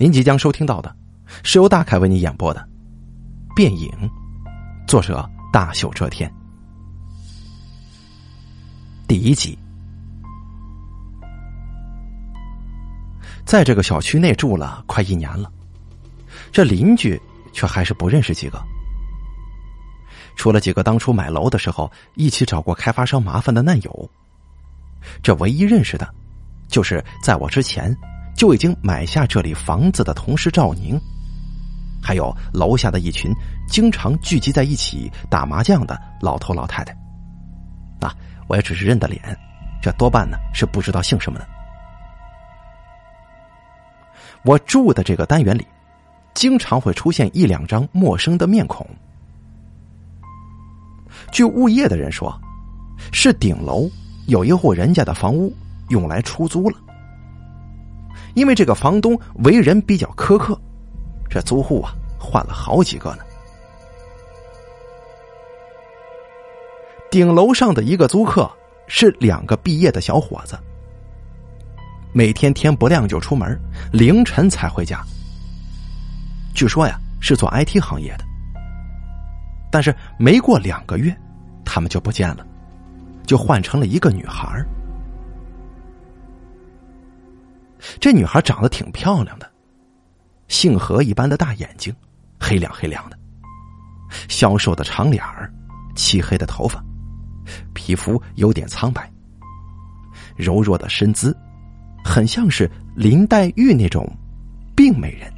您即将收听到的是由大凯为你演播的《变影》，作者大秀遮天，第一集。在这个小区内住了快一年了，这邻居却还是不认识几个。除了几个当初买楼的时候一起找过开发商麻烦的难友，这唯一认识的，就是在我之前就已经买下这里房子的同事赵宁，还有楼下的一群经常聚集在一起打麻将的老头老太太。啊，我也只是认得脸，这多半呢是不知道姓什么的。我住的这个单元里，经常会出现一两张陌生的面孔。据物业的人说，是顶楼有一户人家的房屋用来出租了。因为这个房东为人比较苛刻，这租户啊换了好几个呢。顶楼上的一个租客是两个毕业的小伙子，每天天不亮就出门，凌晨才回家。据说呀是做 IT 行业的。但是没过两个月，他们就不见了，就换成了一个女孩这女孩长得挺漂亮的，杏核一般的大眼睛，黑亮黑亮的，消瘦的长脸儿，漆黑的头发，皮肤有点苍白，柔弱的身姿，很像是林黛玉那种病美人。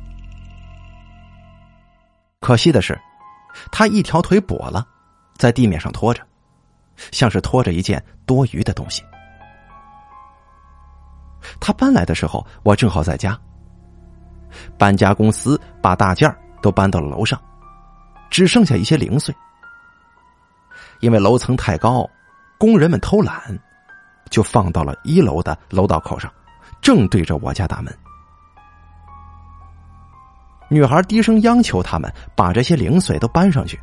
可惜的是。他一条腿跛了，在地面上拖着，像是拖着一件多余的东西。他搬来的时候，我正好在家。搬家公司把大件都搬到了楼上，只剩下一些零碎。因为楼层太高，工人们偷懒，就放到了一楼的楼道口上，正对着我家大门。女孩低声央求他们把这些零碎都搬上去，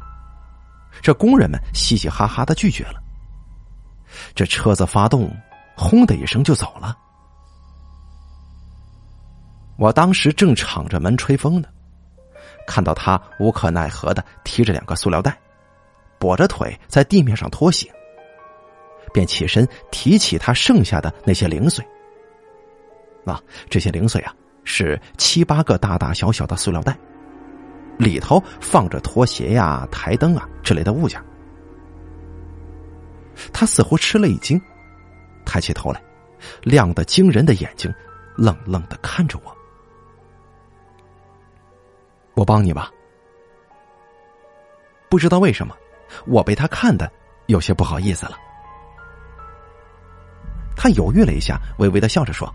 这工人们嘻嘻哈哈的拒绝了。这车子发动，轰的一声就走了。我当时正敞着门吹风呢，看到他无可奈何的提着两个塑料袋，跛着腿在地面上拖行，便起身提起他剩下的那些零碎。啊，这些零碎啊！是七八个大大小小的塑料袋，里头放着拖鞋呀、台灯啊之类的物件。他似乎吃了一惊，抬起头来，亮得惊人的眼睛愣愣的看着我。我帮你吧。不知道为什么，我被他看的有些不好意思了。他犹豫了一下，微微的笑着说：“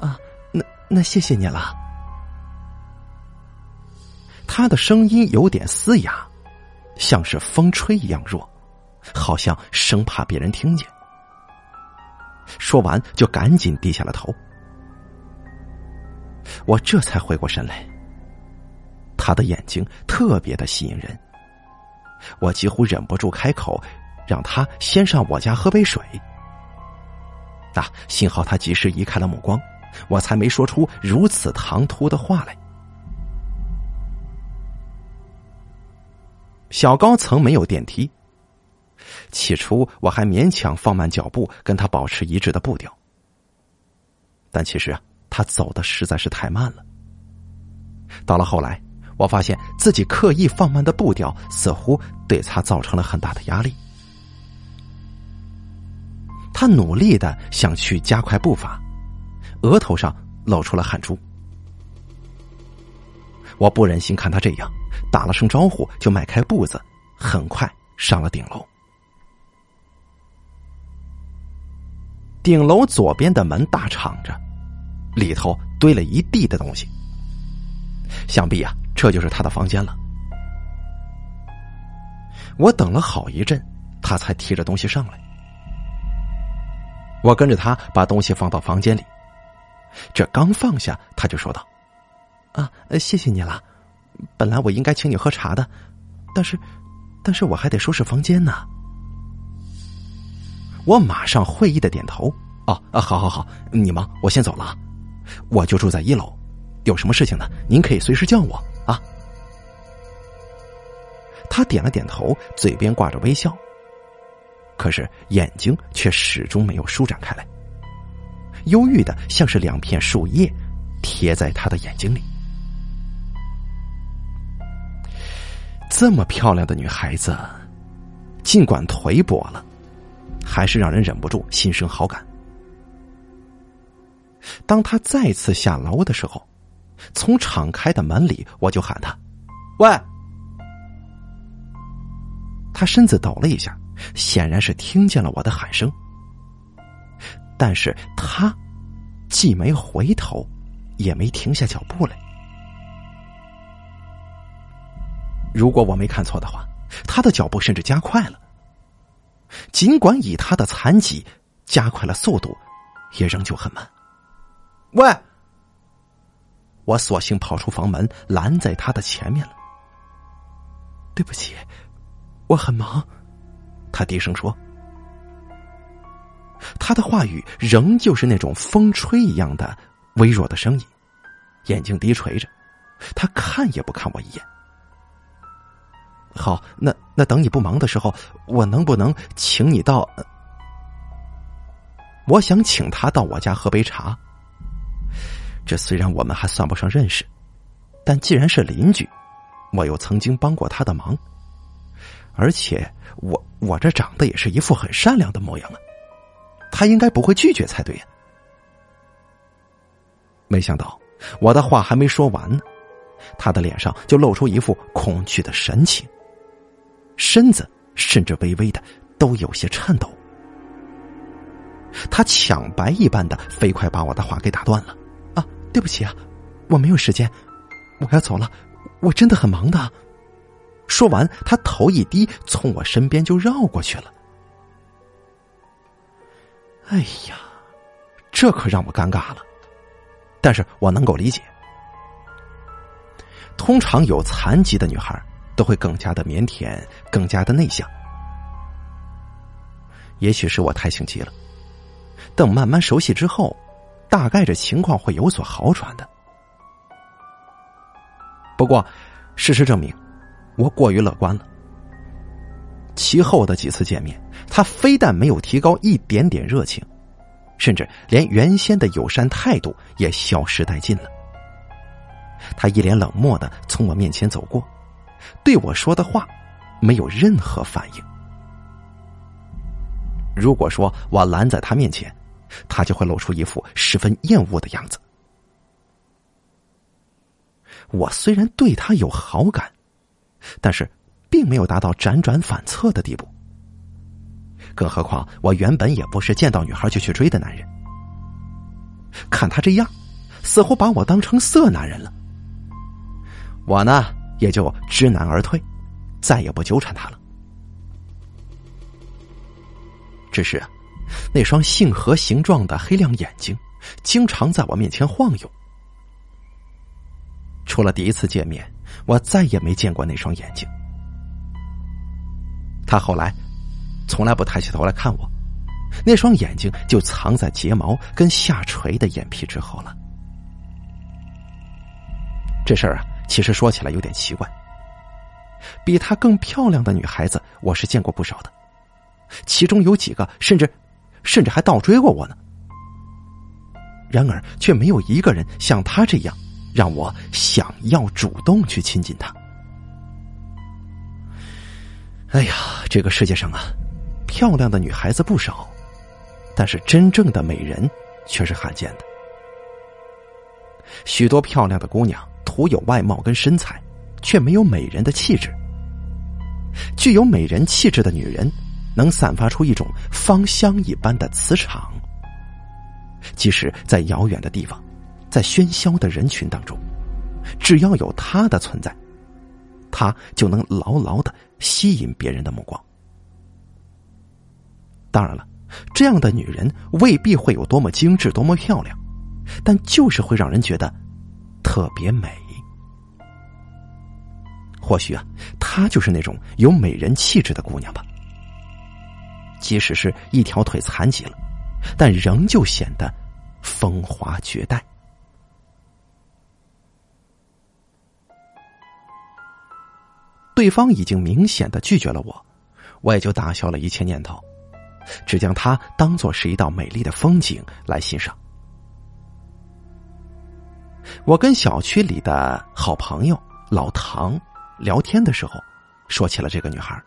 啊。”那那谢谢你了。他的声音有点嘶哑，像是风吹一样弱，好像生怕别人听见。说完，就赶紧低下了头。我这才回过神来，他的眼睛特别的吸引人，我几乎忍不住开口，让他先上我家喝杯水。啊，幸好他及时移开了目光。我才没说出如此唐突的话来。小高层没有电梯，起初我还勉强放慢脚步跟他保持一致的步调，但其实啊，他走的实在是太慢了。到了后来，我发现自己刻意放慢的步调，似乎对他造成了很大的压力。他努力的想去加快步伐。额头上露出了汗珠，我不忍心看他这样，打了声招呼就迈开步子，很快上了顶楼。顶楼左边的门大敞着，里头堆了一地的东西，想必啊，这就是他的房间了。我等了好一阵，他才提着东西上来，我跟着他把东西放到房间里。这刚放下，他就说道：“啊，谢谢你了。本来我应该请你喝茶的，但是，但是我还得收拾房间呢。”我马上会意的点头：“哦，啊，好好好，你忙，我先走了。我就住在一楼，有什么事情呢？您可以随时叫我。他点了点头，嘴边挂着微笑，可是眼睛却始终没有舒展开来，忧郁的像是两片树叶贴在他的眼睛里。这么漂亮的女孩子，尽管颓薄了，还是让人忍不住心生好感。当他再次下楼的时候，从敞开的门里，我就喊他：“喂！”他身子抖了一下，显然是听见了我的喊声，但是他既没回头，也没停下脚步来。如果我没看错的话，他的脚步甚至加快了。尽管以他的残疾，加快了速度，也仍旧很慢。喂！我索性跑出房门，拦在他的前面了。对不起，我很忙。他低声说。他的话语仍旧是那种风吹一样的微弱的声音，眼睛低垂着，他看也不看我一眼。好，那那等你不忙的时候，我能不能请你到？我想请他到我家喝杯茶。这虽然我们还算不上认识，但既然是邻居，我又曾经帮过他的忙，而且我我这长得也是一副很善良的模样啊，他应该不会拒绝才对呀。没想到我的话还没说完呢，他的脸上就露出一副恐惧的神情，身子甚至微微的都有些颤抖。他抢白一般的飞快把我的话给打断了啊。对不起啊，我没有时间，我要走了，我真的很忙的。说完，他头一低，从我身边就绕过去了。哎呀，这可让我尴尬了，但是我能够理解。通常有残疾的女孩都会更加的腼腆，更加的内向。也许是我太性急了，等慢慢熟悉之后。大概这情况会有所好转的。不过，事实证明，我过于乐观了。其后的几次见面，他非但没有提高一点点热情，甚至连原先的友善态度也消失殆尽了。他一脸冷漠的从我面前走过，对我说的话没有任何反应。如果说我拦在他面前，他就会露出一副十分厌恶的样子。我虽然对他有好感，但是并没有达到辗转反侧的地步。更何况我原本也不是见到女孩就去追的男人。看他这样，似乎把我当成色男人了。我呢，也就知难而退，再也不纠缠他了。只是。那双杏核形状的黑亮眼睛，经常在我面前晃悠。除了第一次见面，我再也没见过那双眼睛。他后来从来不抬起头来看我，那双眼睛就藏在睫毛跟下垂的眼皮之后了。这事儿啊，其实说起来有点奇怪。比她更漂亮的女孩子，我是见过不少的，其中有几个甚至。甚至还倒追过我呢，然而却没有一个人像他这样让我想要主动去亲近他。哎呀，这个世界上啊，漂亮的女孩子不少，但是真正的美人却是罕见的。许多漂亮的姑娘徒有外貌跟身材，却没有美人的气质。具有美人气质的女人。能散发出一种芳香一般的磁场，即使在遥远的地方，在喧嚣的人群当中，只要有她的存在，她就能牢牢的吸引别人的目光。当然了，这样的女人未必会有多么精致、多么漂亮，但就是会让人觉得特别美。或许啊，她就是那种有美人气质的姑娘吧。即使是一条腿残疾了，但仍旧显得风华绝代。对方已经明显的拒绝了我，我也就打消了一切念头，只将它当做是一道美丽的风景来欣赏。我跟小区里的好朋友老唐聊天的时候，说起了这个女孩。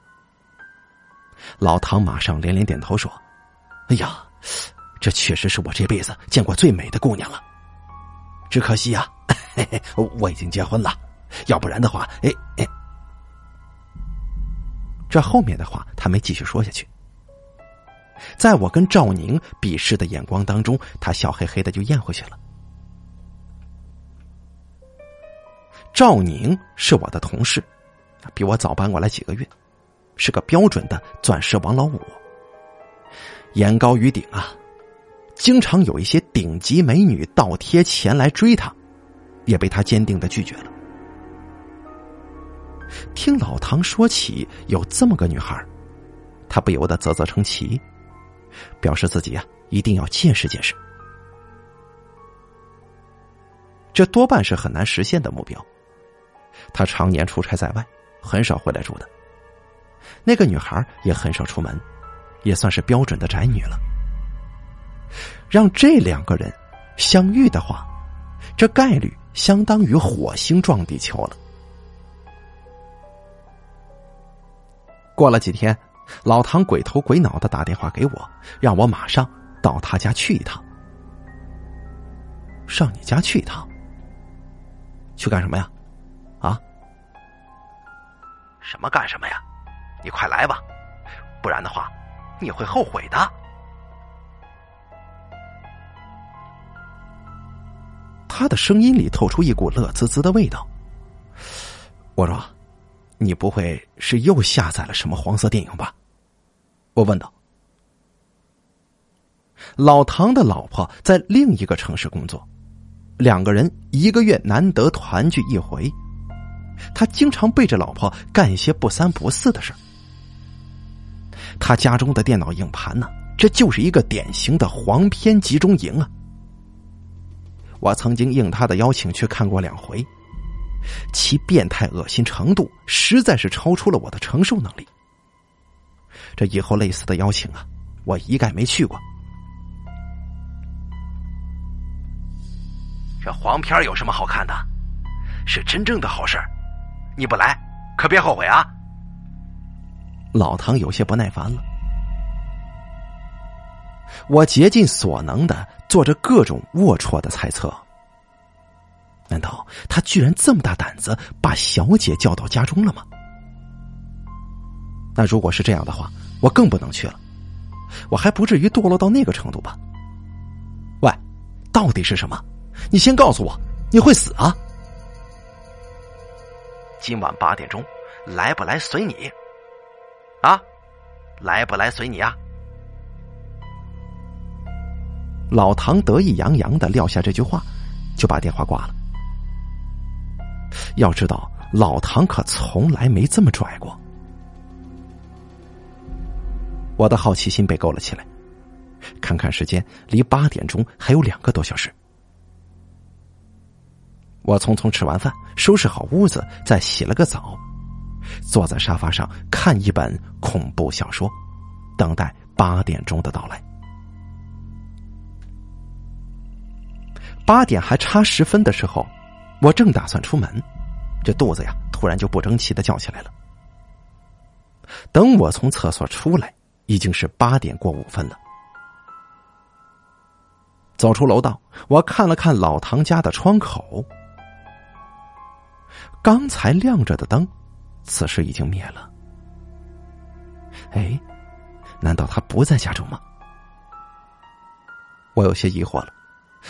老唐马上连连点头说：“哎呀，这确实是我这辈子见过最美的姑娘了。只可惜呀，我已经结婚了。要不然的话，哎哎，这后面的话他没继续说下去。在我跟赵宁鄙视的眼光当中，他笑嘿嘿的就咽回去了。赵宁是我的同事，比我早搬过来几个月。”是个标准的钻石王老五，眼高于顶啊，经常有一些顶级美女倒贴钱来追他，也被他坚定的拒绝了。听老唐说起有这么个女孩，他不由得啧啧称奇，表示自己啊一定要见识见识。这多半是很难实现的目标。他常年出差在外，很少回来住的。那个女孩也很少出门，也算是标准的宅女了。让这两个人相遇的话，这概率相当于火星撞地球了。过了几天，老唐鬼头鬼脑的打电话给我，让我马上到他家去一趟。上你家去一趟？去干什么呀？啊？什么干什么呀？你快来吧，不然的话，你会后悔的。他的声音里透出一股乐滋滋的味道。我说：“你不会是又下载了什么黄色电影吧？”我问道。老唐的老婆在另一个城市工作，两个人一个月难得团聚一回，他经常背着老婆干一些不三不四的事。他家中的电脑硬盘呢，这就是一个典型的黄片集中营啊！我曾经应他的邀请去看过两回，其变态恶心程度实在是超出了我的承受能力。这以后类似的邀请啊，我一概没去过。这黄片有什么好看的？是真正的好事你不来可别后悔啊！老唐有些不耐烦了，我竭尽所能的做着各种龌龊的猜测。难道他居然这么大胆子把小姐叫到家中了吗？那如果是这样的话，我更不能去了。我还不至于堕落到那个程度吧？喂，到底是什么？你先告诉我，你会死啊！今晚八点钟，来不来随你。啊，来不来随你啊！老唐得意洋洋的撂下这句话，就把电话挂了。要知道，老唐可从来没这么拽过。我的好奇心被勾了起来，看看时间，离八点钟还有两个多小时。我匆匆吃完饭，收拾好屋子，再洗了个澡。坐在沙发上看一本恐怖小说，等待八点钟的到来。八点还差十分的时候，我正打算出门，这肚子呀突然就不争气的叫起来了。等我从厕所出来，已经是八点过五分了。走出楼道，我看了看老唐家的窗口，刚才亮着的灯。此时已经灭了。哎，难道他不在家中吗？我有些疑惑了。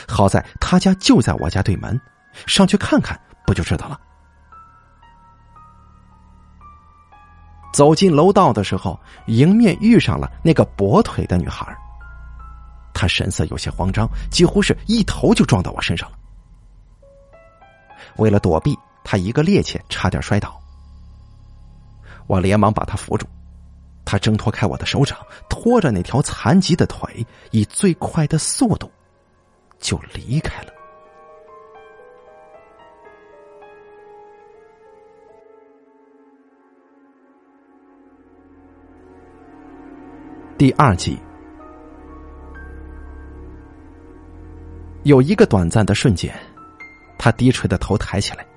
好在他家就在我家对门，上去看看不就知道了。走进楼道的时候，迎面遇上了那个跛腿的女孩。她神色有些慌张，几乎是一头就撞到我身上了。为了躲避，她一个趔趄，差点摔倒。我连忙把他扶住，他挣脱开我的手掌，拖着那条残疾的腿，以最快的速度就离开了。第二集，有一个短暂的瞬间，他低垂的头抬起来，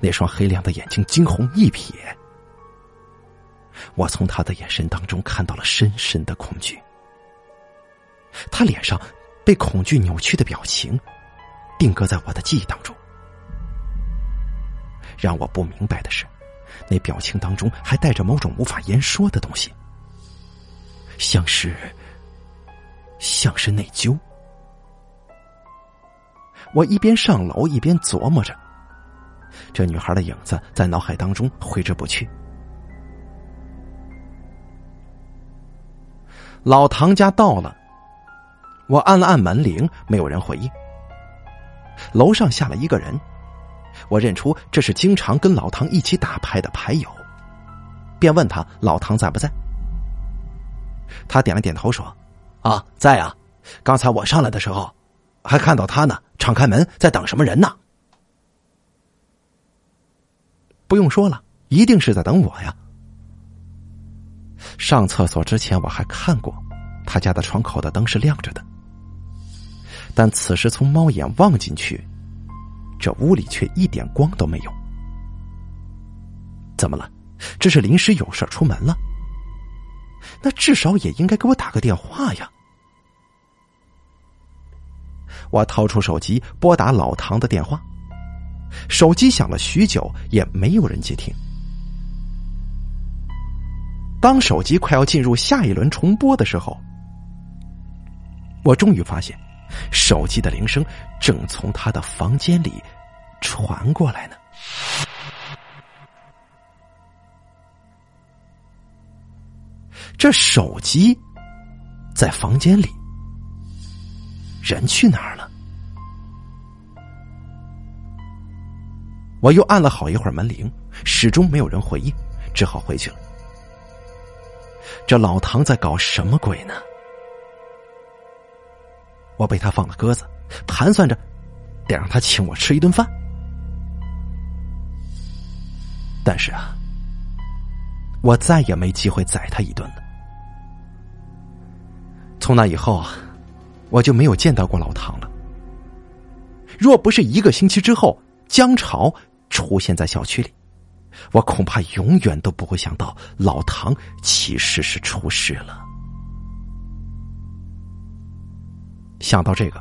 那双黑亮的眼睛惊鸿一瞥，我从他的眼神当中看到了深深的恐惧。他脸上被恐惧扭曲的表情定格在我的记忆当中。让我不明白的是，那表情当中还带着某种无法言说的东西。像是，像是内疚。我一边上楼一边琢磨着，这女孩的影子在脑海当中挥之不去。老唐家到了，我按了按门铃，没有人回应。楼上下了一个人，我认出这是经常跟老唐一起打牌的牌友，便问他老唐在不在。他点了点头，说：“啊，在啊！刚才我上来的时候，还看到他呢，敞开门在等什么人呢？不用说了，一定是在等我呀。上厕所之前我还看过，他家的窗口的灯是亮着的，但此时从猫眼望进去，这屋里却一点光都没有。怎么了？这是临时有事出门了？”那至少也应该给我打个电话呀！我掏出手机拨打老唐的电话，手机响了许久也没有人接听。当手机快要进入下一轮重播的时候，我终于发现，手机的铃声正从他的房间里传过来呢。这手机在房间里，人去哪儿了？我又按了好一会儿门铃，始终没有人回应，只好回去了。这老唐在搞什么鬼呢？我被他放了鸽子，盘算着得让他请我吃一顿饭，但是啊，我再也没机会宰他一顿了。从那以后啊，我就没有见到过老唐了。若不是一个星期之后江潮出现在小区里，我恐怕永远都不会想到老唐其实是出事了。想到这个，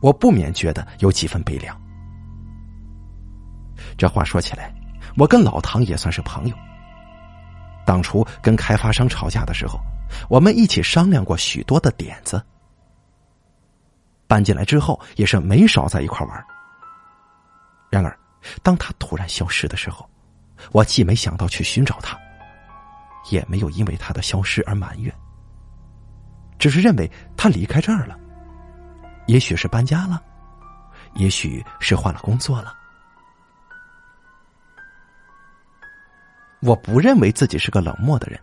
我不免觉得有几分悲凉。这话说起来，我跟老唐也算是朋友。当初跟开发商吵架的时候。我们一起商量过许多的点子，搬进来之后也是没少在一块玩。然而，当他突然消失的时候，我既没想到去寻找他，也没有因为他的消失而埋怨，只是认为他离开这儿了，也许是搬家了，也许是换了工作了。我不认为自己是个冷漠的人。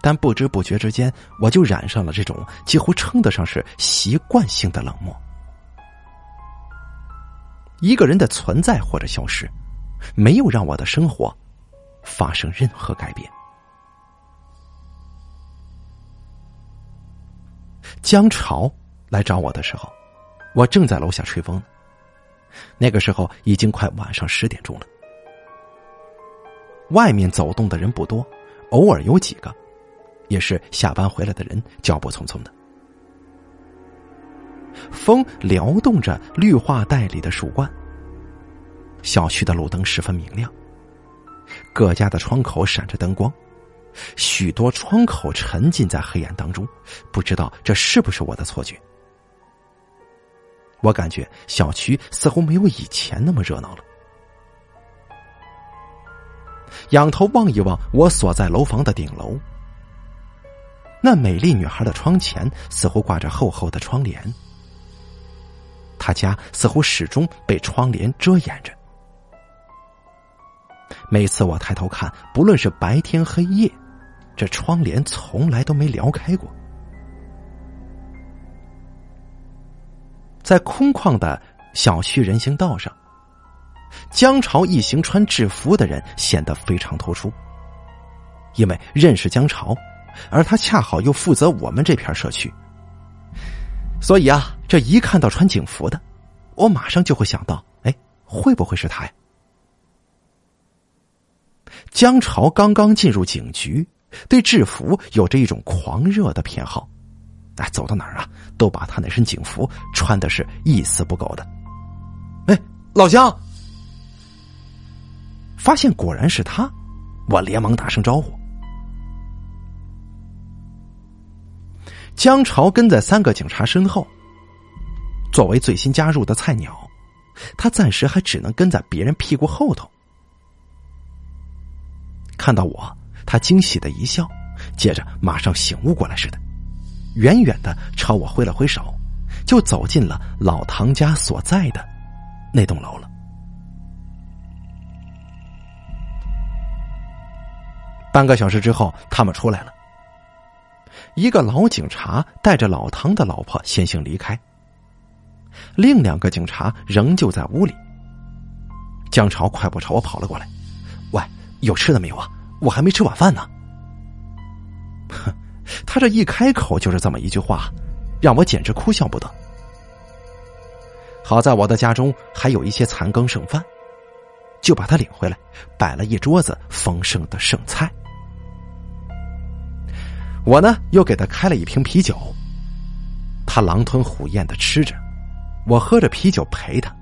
但不知不觉之间，我就染上了这种几乎称得上是习惯性的冷漠。一个人的存在或者消失，没有让我的生活发生任何改变。江潮来找我的时候，我正在楼下吹风。那个时候已经快晚上十点钟了，外面走动的人不多，偶尔有几个。也是下班回来的人，脚步匆匆的。风撩动着绿化带里的树冠。小区的路灯十分明亮，各家的窗口闪着灯光，许多窗口沉浸在黑暗当中。不知道这是不是我的错觉？我感觉小区似乎没有以前那么热闹了。仰头望一望我所在楼房的顶楼。那美丽女孩的窗前似乎挂着厚厚的窗帘，她家似乎始终被窗帘遮掩着。每次我抬头看，不论是白天黑夜，这窗帘从来都没撩开过。在空旷的小区人行道上，江潮一行穿制服的人显得非常突出，因为认识江潮。而他恰好又负责我们这片社区，所以啊，这一看到穿警服的，我马上就会想到，哎，会不会是他呀？江潮刚刚进入警局，对制服有着一种狂热的偏好，哎，走到哪儿啊，都把他那身警服穿的是一丝不苟的。哎，老乡，发现果然是他，我连忙打声招呼。江潮跟在三个警察身后，作为最新加入的菜鸟，他暂时还只能跟在别人屁股后头。看到我，他惊喜的一笑，接着马上醒悟过来似的，远远的朝我挥了挥手，就走进了老唐家所在的那栋楼了。半个小时之后，他们出来了。一个老警察带着老唐的老婆先行离开，另两个警察仍旧在屋里。江潮快步朝我跑了过来：“喂，有吃的没有啊？我还没吃晚饭呢。”哼，他这一开口就是这么一句话，让我简直哭笑不得。好在我的家中还有一些残羹剩饭，就把他领回来，摆了一桌子丰盛的剩菜。我呢，又给他开了一瓶啤酒。他狼吞虎咽的吃着，我喝着啤酒陪他。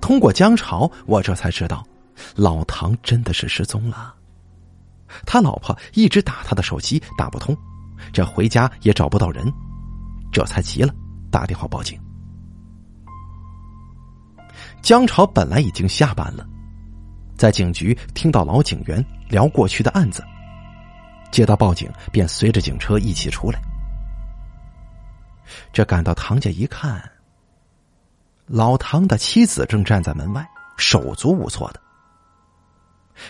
通过江潮，我这才知道，老唐真的是失踪了。他老婆一直打他的手机打不通，这回家也找不到人，这才急了，打电话报警。江潮本来已经下班了。在警局听到老警员聊过去的案子，接到报警便随着警车一起出来。这赶到唐家一看，老唐的妻子正站在门外，手足无措的。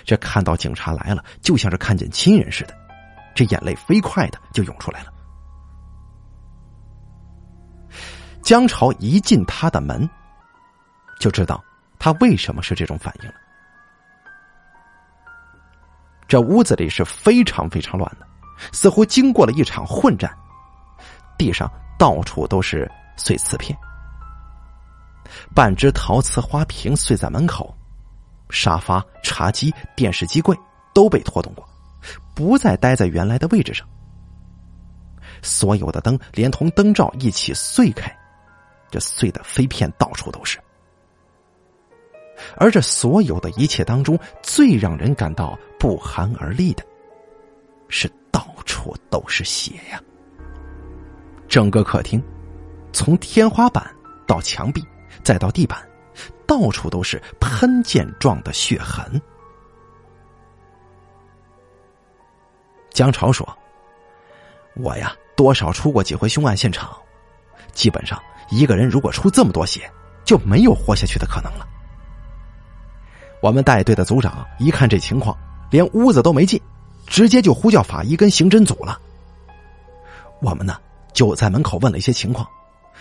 这看到警察来了，就像是看见亲人似的，这眼泪飞快的就涌出来了。江潮一进他的门，就知道他为什么是这种反应了。这屋子里是非常非常乱的，似乎经过了一场混战。地上到处都是碎瓷片，半只陶瓷花瓶碎在门口，沙发、茶几、电视机柜都被拖动过，不再待在原来的位置上。所有的灯连同灯罩一起碎开，这碎的飞片到处都是。而这所有的一切当中，最让人感到不寒而栗的，是到处都是血呀！整个客厅，从天花板到墙壁，再到地板，到处都是喷溅状的血痕。江潮说：“我呀，多少出过几回凶案现场，基本上一个人如果出这么多血，就没有活下去的可能了。”我们带队的组长一看这情况，连屋子都没进，直接就呼叫法医跟刑侦组了。我们呢就在门口问了一些情况，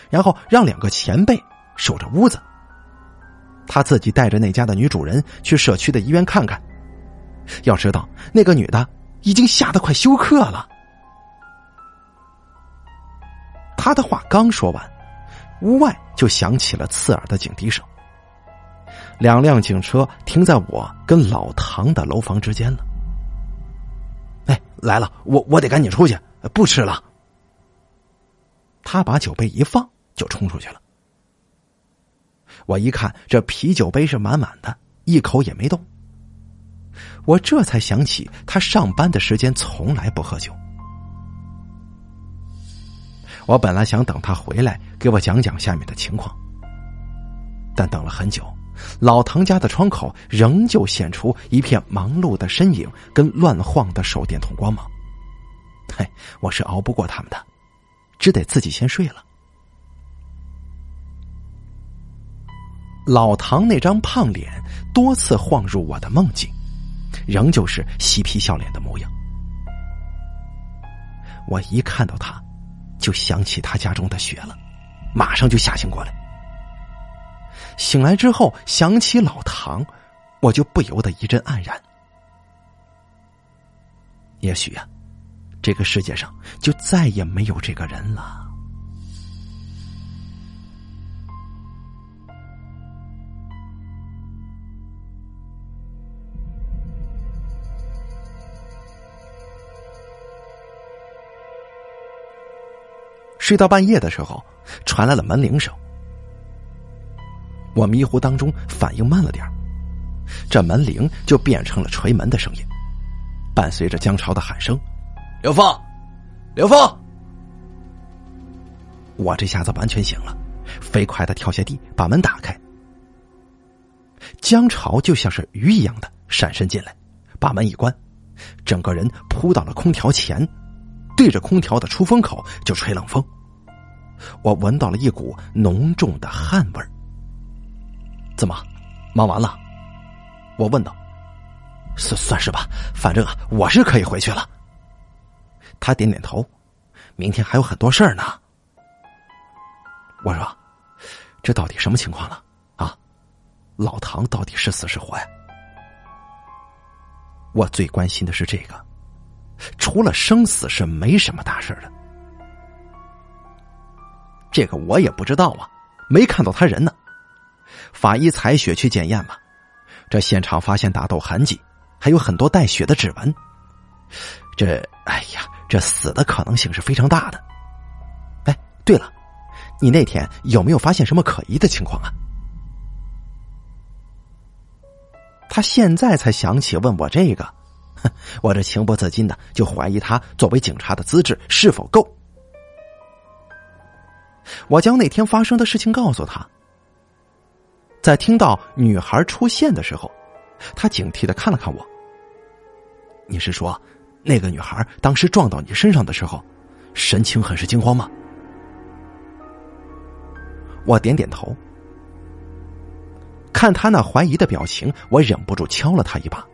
然后让两个前辈守着屋子。他自己带着那家的女主人去社区的医院看看。要知道，那个女的已经吓得快休克了。他的话刚说完，屋外就响起了刺耳的警笛声。两辆警车停在我跟老唐的楼房之间了。哎，来了，我我得赶紧出去，不吃了。他把酒杯一放，就冲出去了。我一看，这啤酒杯是满满的，一口也没动。我这才想起，他上班的时间从来不喝酒。我本来想等他回来给我讲讲下面的情况，但等了很久。老唐家的窗口仍旧显出一片忙碌的身影跟乱晃的手电筒光芒。嘿，我是熬不过他们的，只得自己先睡了。老唐那张胖脸多次晃入我的梦境，仍旧是嬉皮笑脸的模样。我一看到他，就想起他家中的雪了，马上就吓醒过来。醒来之后，想起老唐，我就不由得一阵黯然。也许啊，这个世界上就再也没有这个人了。睡到半夜的时候，传来了门铃声。我迷糊当中反应慢了点这门铃就变成了锤门的声音，伴随着江潮的喊声：“刘峰，刘峰！”我这下子完全醒了，飞快的跳下地，把门打开。江潮就像是鱼一样的闪身进来，把门一关，整个人扑到了空调前，对着空调的出风口就吹冷风。我闻到了一股浓重的汗味儿。怎么，忙完了？我问道。算算是吧，反正啊，我是可以回去了。他点点头。明天还有很多事儿呢。我说，这到底什么情况了？啊，老唐到底是死是活呀？我最关心的是这个，除了生死是没什么大事的。这个我也不知道啊，没看到他人呢。法医采血去检验了，这现场发现打斗痕迹，还有很多带血的指纹。这，哎呀，这死的可能性是非常大的。哎，对了，你那天有没有发现什么可疑的情况啊？他现在才想起问我这个，哼，我这情不自禁的就怀疑他作为警察的资质是否够。我将那天发生的事情告诉他，在听到女孩出现的时候，他警惕的看了看我。你是说，那个女孩当时撞到你身上的时候，神情很是惊慌吗？我点点头。看他那怀疑的表情，我忍不住敲了他一把。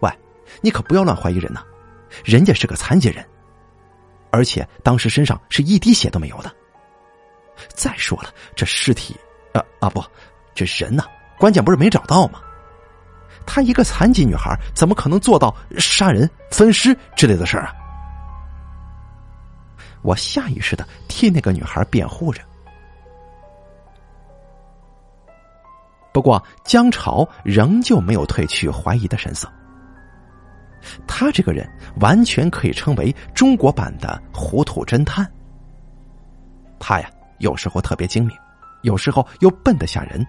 喂，你可不要乱怀疑人呐，人家是个残疾人，而且当时身上是一滴血都没有的。再说了，这尸体，啊啊不，这人呢？关键不是没找到吗？她一个残疾女孩，怎么可能做到杀人、分尸之类的事儿啊？我下意识的替那个女孩辩护着。不过江潮仍旧没有褪去怀疑的神色。他这个人完全可以称为中国版的糊涂侦探。他呀。有时候特别精明，有时候又笨得吓人，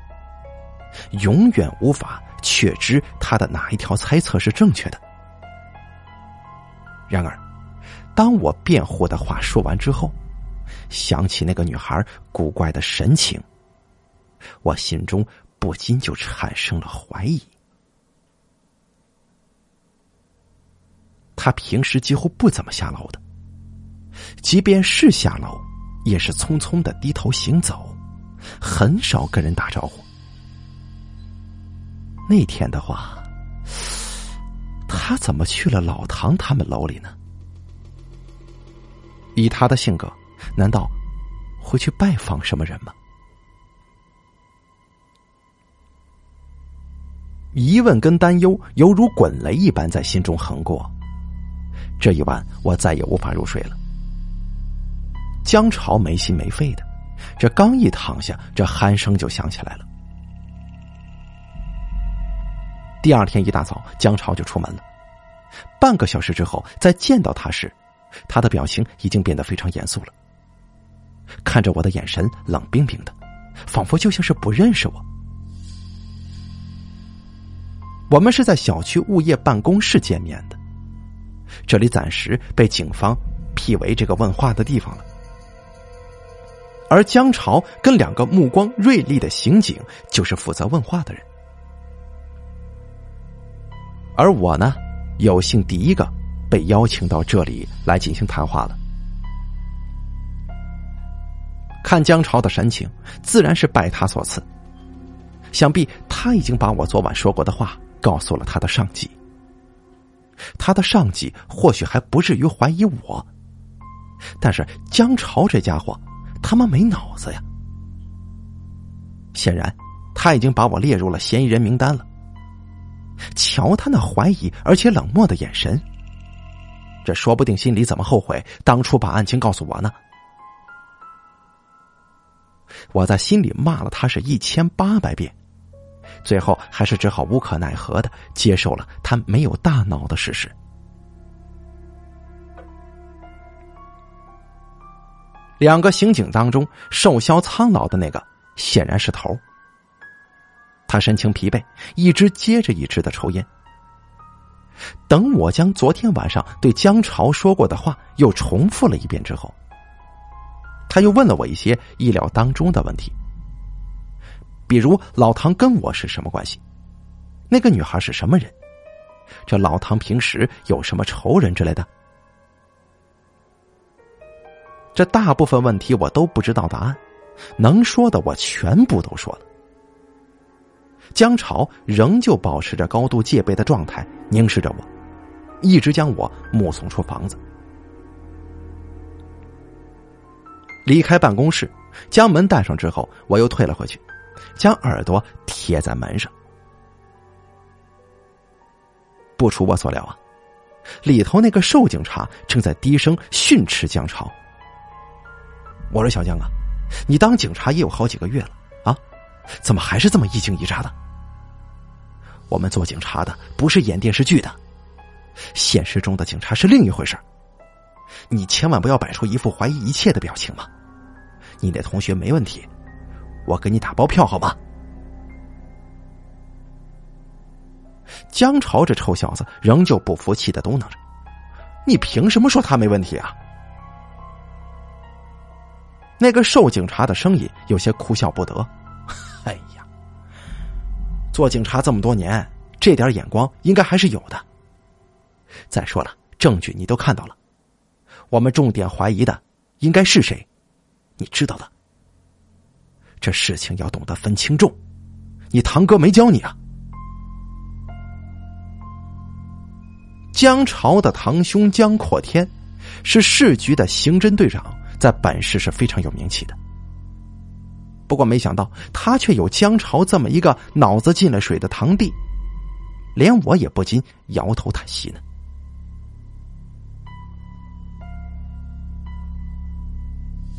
永远无法确知他的哪一条猜测是正确的。然而，当我辩护的话说完之后，想起那个女孩古怪的神情，我心中不禁就产生了怀疑。他平时几乎不怎么下楼的，即便是下楼。也是匆匆的低头行走，很少跟人打招呼。那天的话，他怎么去了老唐他们楼里呢？以他的性格，难道会去拜访什么人吗？疑问跟担忧犹如滚雷一般在心中横过。这一晚，我再也无法入睡了。江潮没心没肺的，这刚一躺下，这鼾声就响起来了。第二天一大早，江潮就出门了。半个小时之后，在见到他时，他的表情已经变得非常严肃了，看着我的眼神冷冰冰的，仿佛就像是不认识我。我们是在小区物业办公室见面的，这里暂时被警方辟为这个问话的地方了。而江潮跟两个目光锐利的刑警就是负责问话的人，而我呢，有幸第一个被邀请到这里来进行谈话了。看江潮的神情，自然是拜他所赐。想必他已经把我昨晚说过的话告诉了他的上级，他的上级或许还不至于怀疑我，但是江潮这家伙。他妈没脑子呀！显然，他已经把我列入了嫌疑人名单了。瞧他那怀疑而且冷漠的眼神，这说不定心里怎么后悔当初把案情告诉我呢？我在心里骂了他是一千八百遍，最后还是只好无可奈何的接受了他没有大脑的事实。两个刑警当中，瘦削苍老的那个显然是头。他神情疲惫，一支接着一支的抽烟。等我将昨天晚上对江潮说过的话又重复了一遍之后，他又问了我一些意料当中的问题，比如老唐跟我是什么关系，那个女孩是什么人，这老唐平时有什么仇人之类的。这大部分问题我都不知道答案，能说的我全部都说了。江潮仍旧保持着高度戒备的状态，凝视着我，一直将我目送出房子。离开办公室，将门带上之后，我又退了回去，将耳朵贴在门上。不出我所料啊，里头那个瘦警察正在低声训斥江潮。我说：“小江啊，你当警察也有好几个月了啊，怎么还是这么一惊一乍的？我们做警察的不是演电视剧的，现实中的警察是另一回事你千万不要摆出一副怀疑一切的表情嘛。你那同学没问题，我给你打包票好吧？”江潮这臭小子仍旧不服气的嘟囔着：“你凭什么说他没问题啊？”那个瘦警察的声音有些哭笑不得。哎呀，做警察这么多年，这点眼光应该还是有的。再说了，证据你都看到了，我们重点怀疑的应该是谁？你知道的。这事情要懂得分轻重，你堂哥没教你啊？江潮的堂兄江阔天是市局的刑侦队长。在本市是非常有名气的，不过没想到他却有江潮这么一个脑子进了水的堂弟，连我也不禁摇头叹息呢。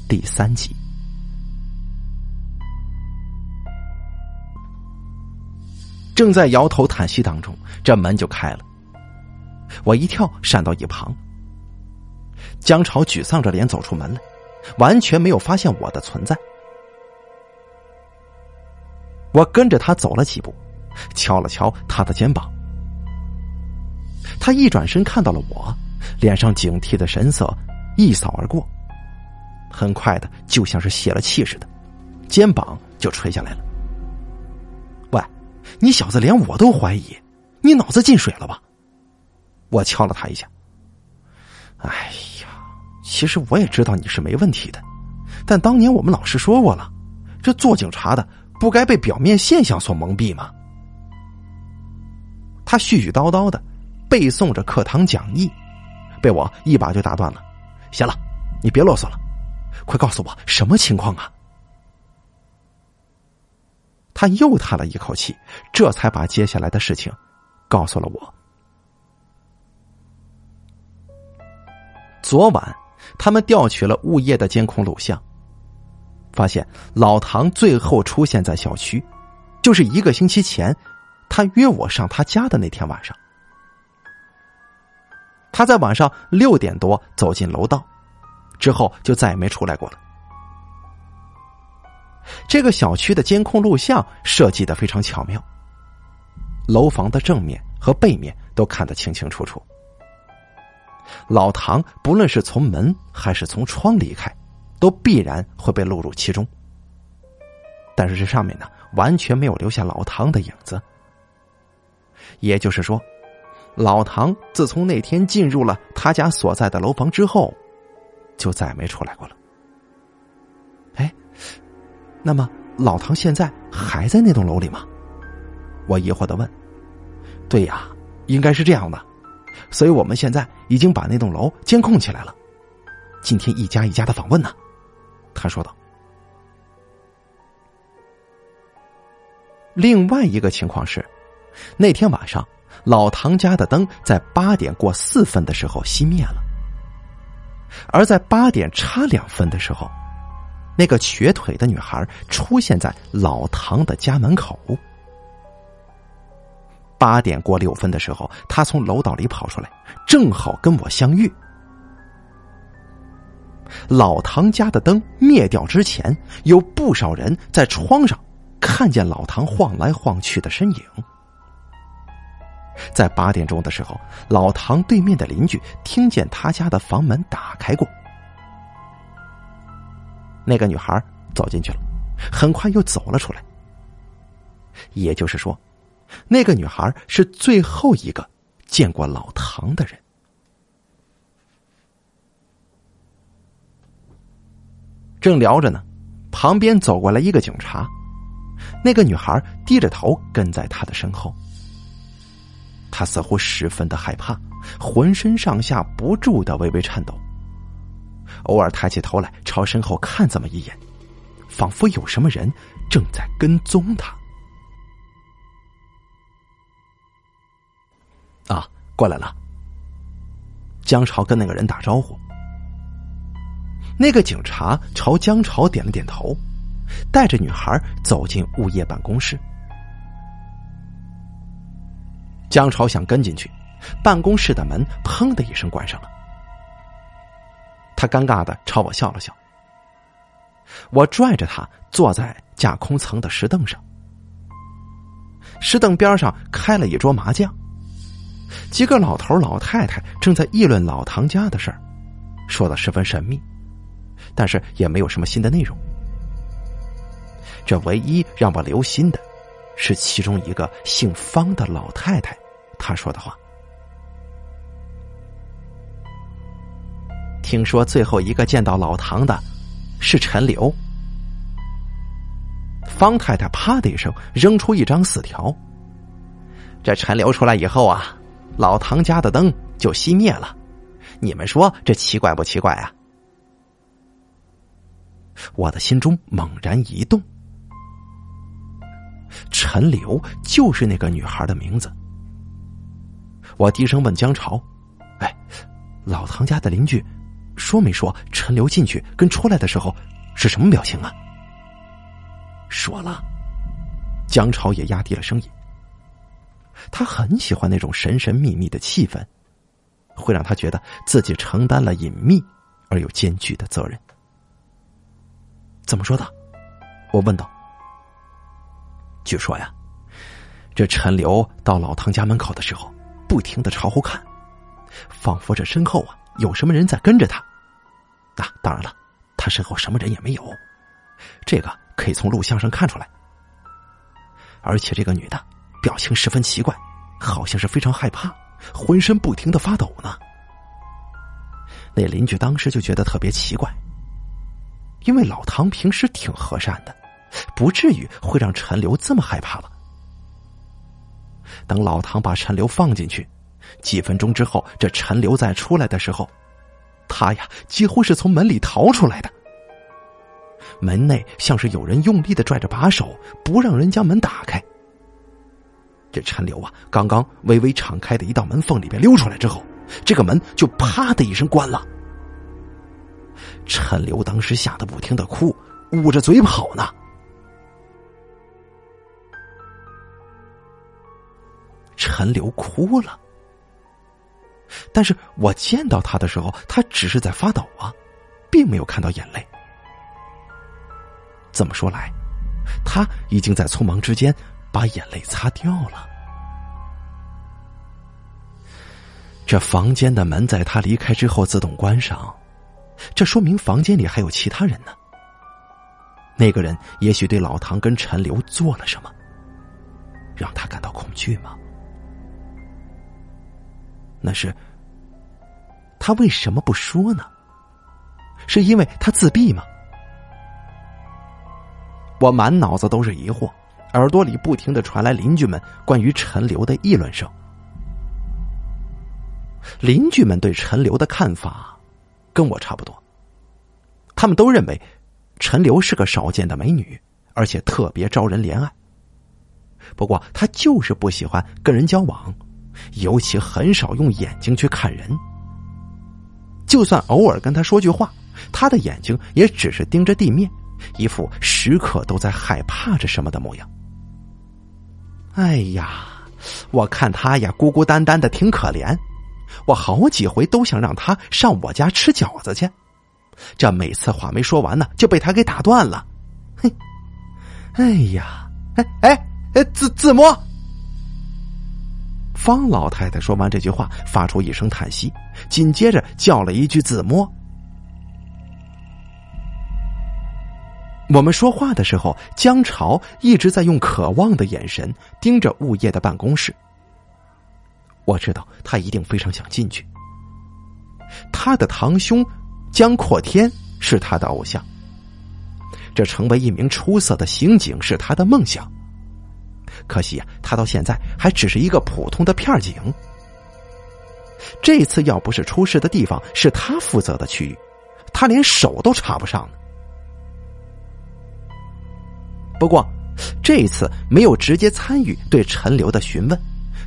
第三集，正在摇头叹息当中，这门就开了，我一跳闪到一旁，江潮沮丧着脸走出门来。完全没有发现我的存在。我跟着他走了几步，敲了敲他的肩膀。他一转身看到了我，脸上警惕的神色一扫而过，很快的就像是泄了气似的，肩膀就垂下来了。喂，你小子连我都怀疑，你脑子进水了吧？我敲了他一下。哎。其实我也知道你是没问题的，但当年我们老师说过了，这做警察的不该被表面现象所蒙蔽吗？他絮絮叨叨的背诵着课堂讲义，被我一把就打断了。行了，你别啰嗦了，快告诉我什么情况啊？他又叹了一口气，这才把接下来的事情告诉了我。昨晚。他们调取了物业的监控录像，发现老唐最后出现在小区，就是一个星期前，他约我上他家的那天晚上。他在晚上六点多走进楼道，之后就再也没出来过了。这个小区的监控录像设计的非常巧妙，楼房的正面和背面都看得清清楚楚。老唐不论是从门还是从窗离开，都必然会被录入其中。但是这上面呢，完全没有留下老唐的影子。也就是说，老唐自从那天进入了他家所在的楼房之后，就再没出来过了。哎，那么老唐现在还在那栋楼里吗？我疑惑的问。对呀，应该是这样的。所以我们现在已经把那栋楼监控起来了，今天一家一家的访问呢。他说道。另外一个情况是，那天晚上老唐家的灯在八点过四分的时候熄灭了，而在八点差两分的时候，那个瘸腿的女孩出现在老唐的家门口。八点过六分的时候，他从楼道里跑出来，正好跟我相遇。老唐家的灯灭掉之前，有不少人在窗上看见老唐晃来晃去的身影。在八点钟的时候，老唐对面的邻居听见他家的房门打开过，那个女孩走进去了，很快又走了出来。也就是说，那个女孩是最后一个见过老唐的人。正聊着呢，旁边走过来一个警察，那个女孩低着头跟在他的身后。他似乎十分的害怕，浑身上下不住的微微颤抖，偶尔抬起头来朝身后看这么一眼，仿佛有什么人正在跟踪他。过来了。江潮跟那个人打招呼。那个警察朝江潮点了点头，带着女孩走进物业办公室。江潮想跟进去，办公室的门砰的一声关上了。他尴尬的朝我笑了笑。我拽着他坐在架空层的石凳上，石凳边上开了一桌麻将，几个老头老太太正在议论老唐家的事儿，说的十分神秘。但是也没有什么新的内容。这唯一让我留心的，是其中一个姓方的老太太，她说的话。听说最后一个见到老唐的，是陈留。方太太啪的一声扔出一张字条。这陈留出来以后啊，老唐家的灯就熄灭了。你们说这奇怪不奇怪啊？我的心中猛然一动，陈留就是那个女孩的名字。我低声问江潮：“哎，老唐家的邻居说没说陈留进去跟出来的时候是什么表情啊？”说了。江潮也压低了声音。他很喜欢那种神神秘秘的气氛，会让他觉得自己承担了隐秘而又艰巨的责任。怎么说的？我问道。据说呀，这陈留到老唐家门口的时候，不停的朝后看，仿佛这身后啊有什么人在跟着他。啊，当然了，他身后什么人也没有，这个可以从录像上看出来。而且这个女的表情十分奇怪，好像是非常害怕，浑身不停的发抖呢。那邻居当时就觉得特别奇怪。因为老唐平时挺和善的，不至于会让陈留这么害怕吧？等老唐把陈留放进去，几分钟之后，这陈留再出来的时候，他呀几乎是从门里逃出来的。门内像是有人用力的拽着把手，不让人将门打开。这陈留啊，刚刚微微敞开的一道门缝里边溜出来之后，这个门就啪的一声关了。陈留当时吓得不停的哭，捂着嘴跑呢。陈留哭了，但是我见到他的时候，他只是在发抖啊，并没有看到眼泪。这么说来，他已经在匆忙之间把眼泪擦掉了。这房间的门在他离开之后自动关上。这说明房间里还有其他人呢。那个人也许对老唐跟陈留做了什么，让他感到恐惧吗？那是他为什么不说呢？是因为他自闭吗？我满脑子都是疑惑，耳朵里不停的传来邻居们关于陈留的议论声。邻居们对陈留的看法。跟我差不多，他们都认为陈留是个少见的美女，而且特别招人怜爱。不过她就是不喜欢跟人交往，尤其很少用眼睛去看人。就算偶尔跟他说句话，他的眼睛也只是盯着地面，一副时刻都在害怕着什么的模样。哎呀，我看他呀孤孤单单的，挺可怜。我好几回都想让他上我家吃饺子去，这每次话没说完呢，就被他给打断了。嘿，哎呀，哎哎哎，自自摸。方老太太说完这句话，发出一声叹息，紧接着叫了一句“自摸”。我们说话的时候，江潮一直在用渴望的眼神盯着物业的办公室。我知道他一定非常想进去。他的堂兄江阔天是他的偶像，这成为一名出色的刑警是他的梦想。可惜啊，他到现在还只是一个普通的片警。这次要不是出事的地方是他负责的区域，他连手都插不上呢。不过，这一次没有直接参与对陈留的询问。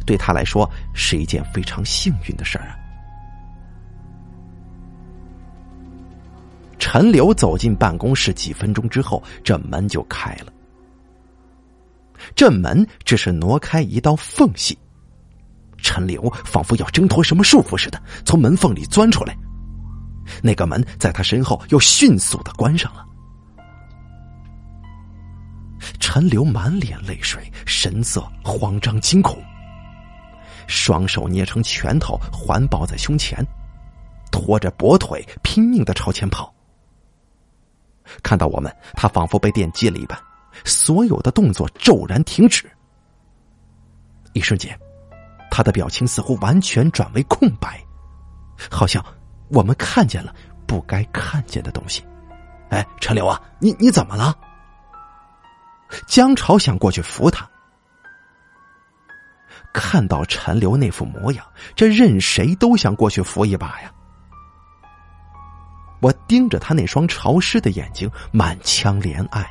对他来说是一件非常幸运的事儿啊！陈柳走进办公室几分钟之后，这门就开了。这门只是挪开一道缝隙，陈柳仿佛要挣脱什么束缚似的，从门缝里钻出来。那个门在他身后又迅速的关上了。陈柳满脸泪水，神色慌张惊恐。双手捏成拳头，环抱在胸前，拖着跛腿，拼命的朝前跑。看到我们，他仿佛被电击了一般，所有的动作骤然停止。一瞬间，他的表情似乎完全转为空白，好像我们看见了不该看见的东西。哎，陈柳啊，你你怎么了？江潮想过去扶他。看到陈留那副模样，这任谁都想过去扶一把呀！我盯着他那双潮湿的眼睛，满腔怜爱，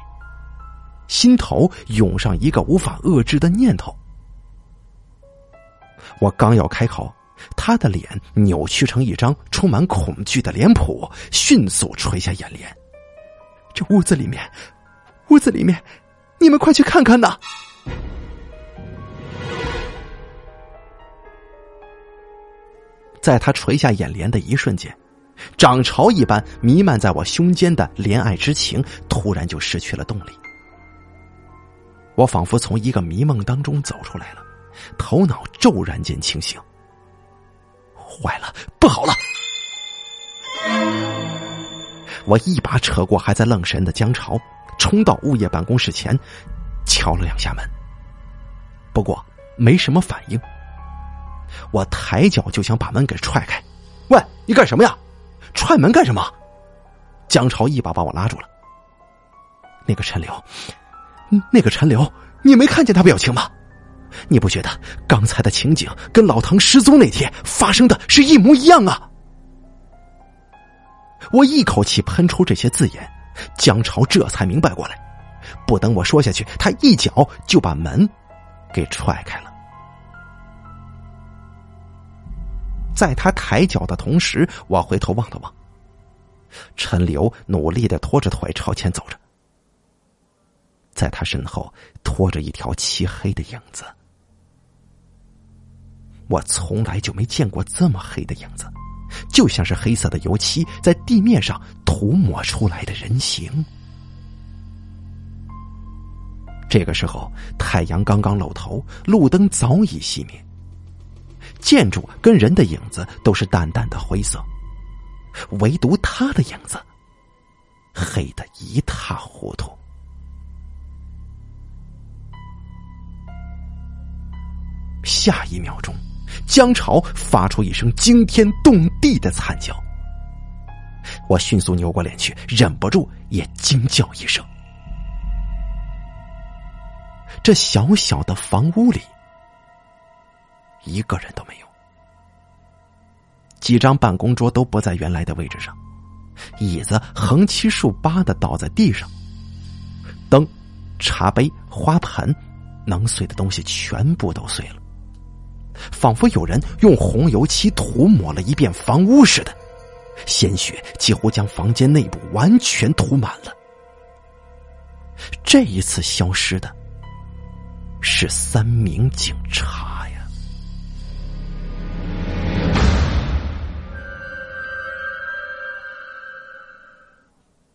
心头涌上一个无法遏制的念头。我刚要开口，他的脸扭曲成一张充满恐惧的脸谱，迅速垂下眼帘。这屋子里面，屋子里面，你们快去看看呐！在他垂下眼帘的一瞬间，涨潮一般弥漫在我胸间的怜爱之情突然就失去了动力。我仿佛从一个迷梦当中走出来了，头脑骤然间清醒。坏了，不好了！我一把扯过还在愣神的江潮，冲到物业办公室前，敲了两下门。不过没什么反应。我抬脚就想把门给踹开，喂，你干什么呀？踹门干什么？江潮一把把我拉住了。那个陈留，那个陈留，你没看见他表情吗？你不觉得刚才的情景跟老唐失踪那天发生的是一模一样啊？我一口气喷出这些字眼，江潮这才明白过来。不等我说下去，他一脚就把门给踹开了。在他抬脚的同时，我回头望了望。陈留努力的拖着腿朝前走着，在他身后拖着一条漆黑的影子。我从来就没见过这么黑的影子，就像是黑色的油漆在地面上涂抹出来的人形。这个时候，太阳刚刚露头，路灯早已熄灭。建筑跟人的影子都是淡淡的灰色，唯独他的影子黑的一塌糊涂。下一秒钟，江潮发出一声惊天动地的惨叫，我迅速扭过脸去，忍不住也惊叫一声。这小小的房屋里。一个人都没有，几张办公桌都不在原来的位置上，椅子横七竖八的倒在地上，灯、茶杯、花盆，能碎的东西全部都碎了。仿佛有人用红油漆涂抹了一遍房屋似的，鲜血几乎将房间内部完全涂满了。这一次消失的是三名警察。